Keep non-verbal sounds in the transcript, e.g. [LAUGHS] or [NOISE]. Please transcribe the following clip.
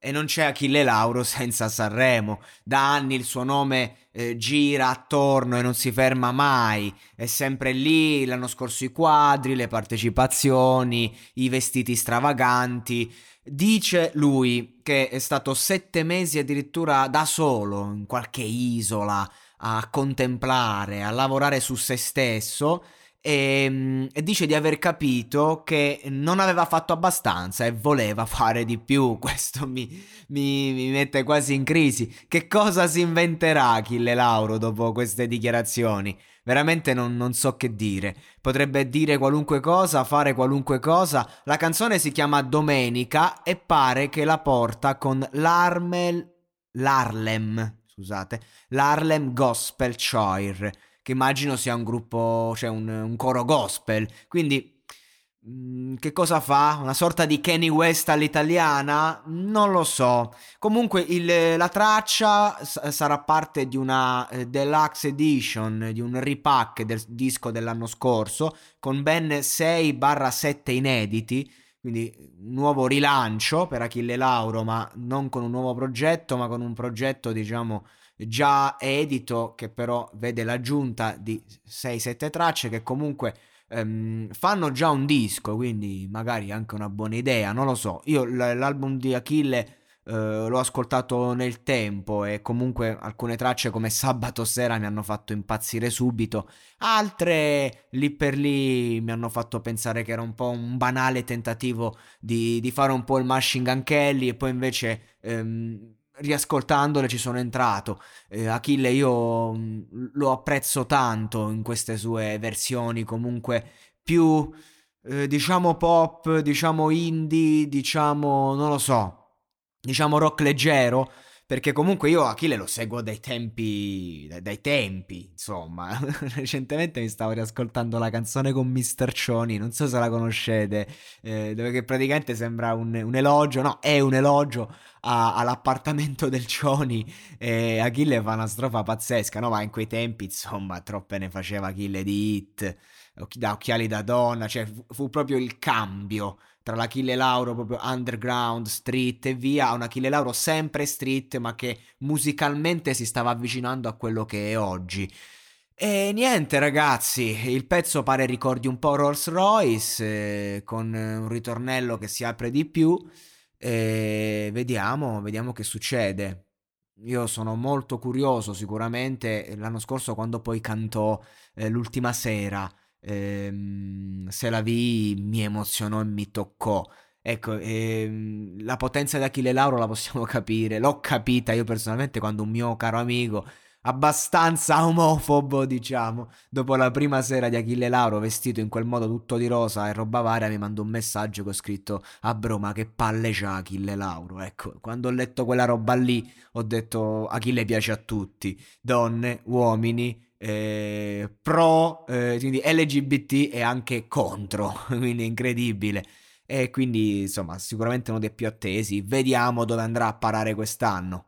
E non c'è Achille Lauro [LAUGHS] senza Sanremo. Da anni il suo nome eh, gira attorno e non si ferma mai. È sempre lì. L'anno scorso i quadri, le partecipazioni, i vestiti stravaganti. Dice lui che è stato sette mesi addirittura da solo in qualche isola a contemplare, a lavorare su se stesso e, e, dice di aver capito che non aveva fatto abbastanza e voleva fare di più. [LAUGHS] Questo mi, mi, mi mette quasi in crisi. Che cosa si inventerà Achille Lauro dopo queste dichiarazioni? Veramente non, non, so che dire. Potrebbe dire qualunque cosa, fare qualunque cosa. La canzone si chiama Domenica e pare che la porta con l'Armel... l'Arlem, scusate, l'Arlem Gospel Choir che immagino sia un gruppo, cioè un, un coro gospel. Quindi mm, che cosa fa? Una sorta di Kanye West all'italiana? Non lo so. Comunque il, la traccia s- sarà parte di una eh, deluxe edition, di un repack del disco dell'anno scorso, con ben 6-7 inediti. Quindi un nuovo rilancio per Achille Lauro, ma non con un nuovo progetto, ma con un progetto, diciamo, già edito che però vede l'aggiunta di 6-7 tracce che comunque ehm, fanno già un disco, quindi magari anche una buona idea, non lo so. Io l'album di Achille eh, l'ho ascoltato nel tempo e comunque alcune tracce come Sabato sera mi hanno fatto impazzire subito, altre lì per lì mi hanno fatto pensare che era un po' un banale tentativo di, di fare un po' il mashing Kelly e poi invece ehm, riascoltandole ci sono entrato. Eh, Achille io mm, lo apprezzo tanto in queste sue versioni comunque più eh, diciamo pop, diciamo indie, diciamo non lo so, diciamo rock leggero perché comunque io Achille lo seguo dai tempi, dai, dai tempi, insomma. [LAUGHS] Recentemente mi stavo riascoltando la canzone con Mr. Cioni, non so se la conoscete, eh, dove che praticamente sembra un, un, elogio, no, è un elogio a, all'appartamento del Cioni e Achille fa una strofa pazzesca, no? Ma in quei tempi, insomma, troppe ne faceva Achille di hit, da occhiali da donna, cioè fu, fu proprio il cambio tra l'Achille Lauro proprio underground, street e via, a un Achille Lauro sempre street ma che musicalmente si stava avvicinando a quello che è oggi. E niente ragazzi, il pezzo pare ricordi un po' Rolls Royce eh, con un ritornello che si apre di più e vediamo, vediamo che succede. Io sono molto curioso sicuramente, l'anno scorso quando poi cantò eh, l'ultima sera ehm, se la vi mi emozionò e mi toccò. Ecco, ehm, la potenza di Achille Lauro la possiamo [LAUGHS] capire, l'ho capita io personalmente quando un mio caro amico, abbastanza omofobo diciamo, dopo la prima sera di Achille Lauro vestito in quel modo tutto di rosa e roba varia mi mandò un messaggio che ho scritto a ah bro ma che palle c'ha Achille Lauro, ecco, quando ho letto quella roba lì ho detto Achille piace a tutti, donne, uomini, eh, pro, eh, quindi LGBT e anche contro, [LAUGHS] quindi incredibile. E quindi insomma sicuramente uno dei più attesi, vediamo dove andrà a parare quest'anno.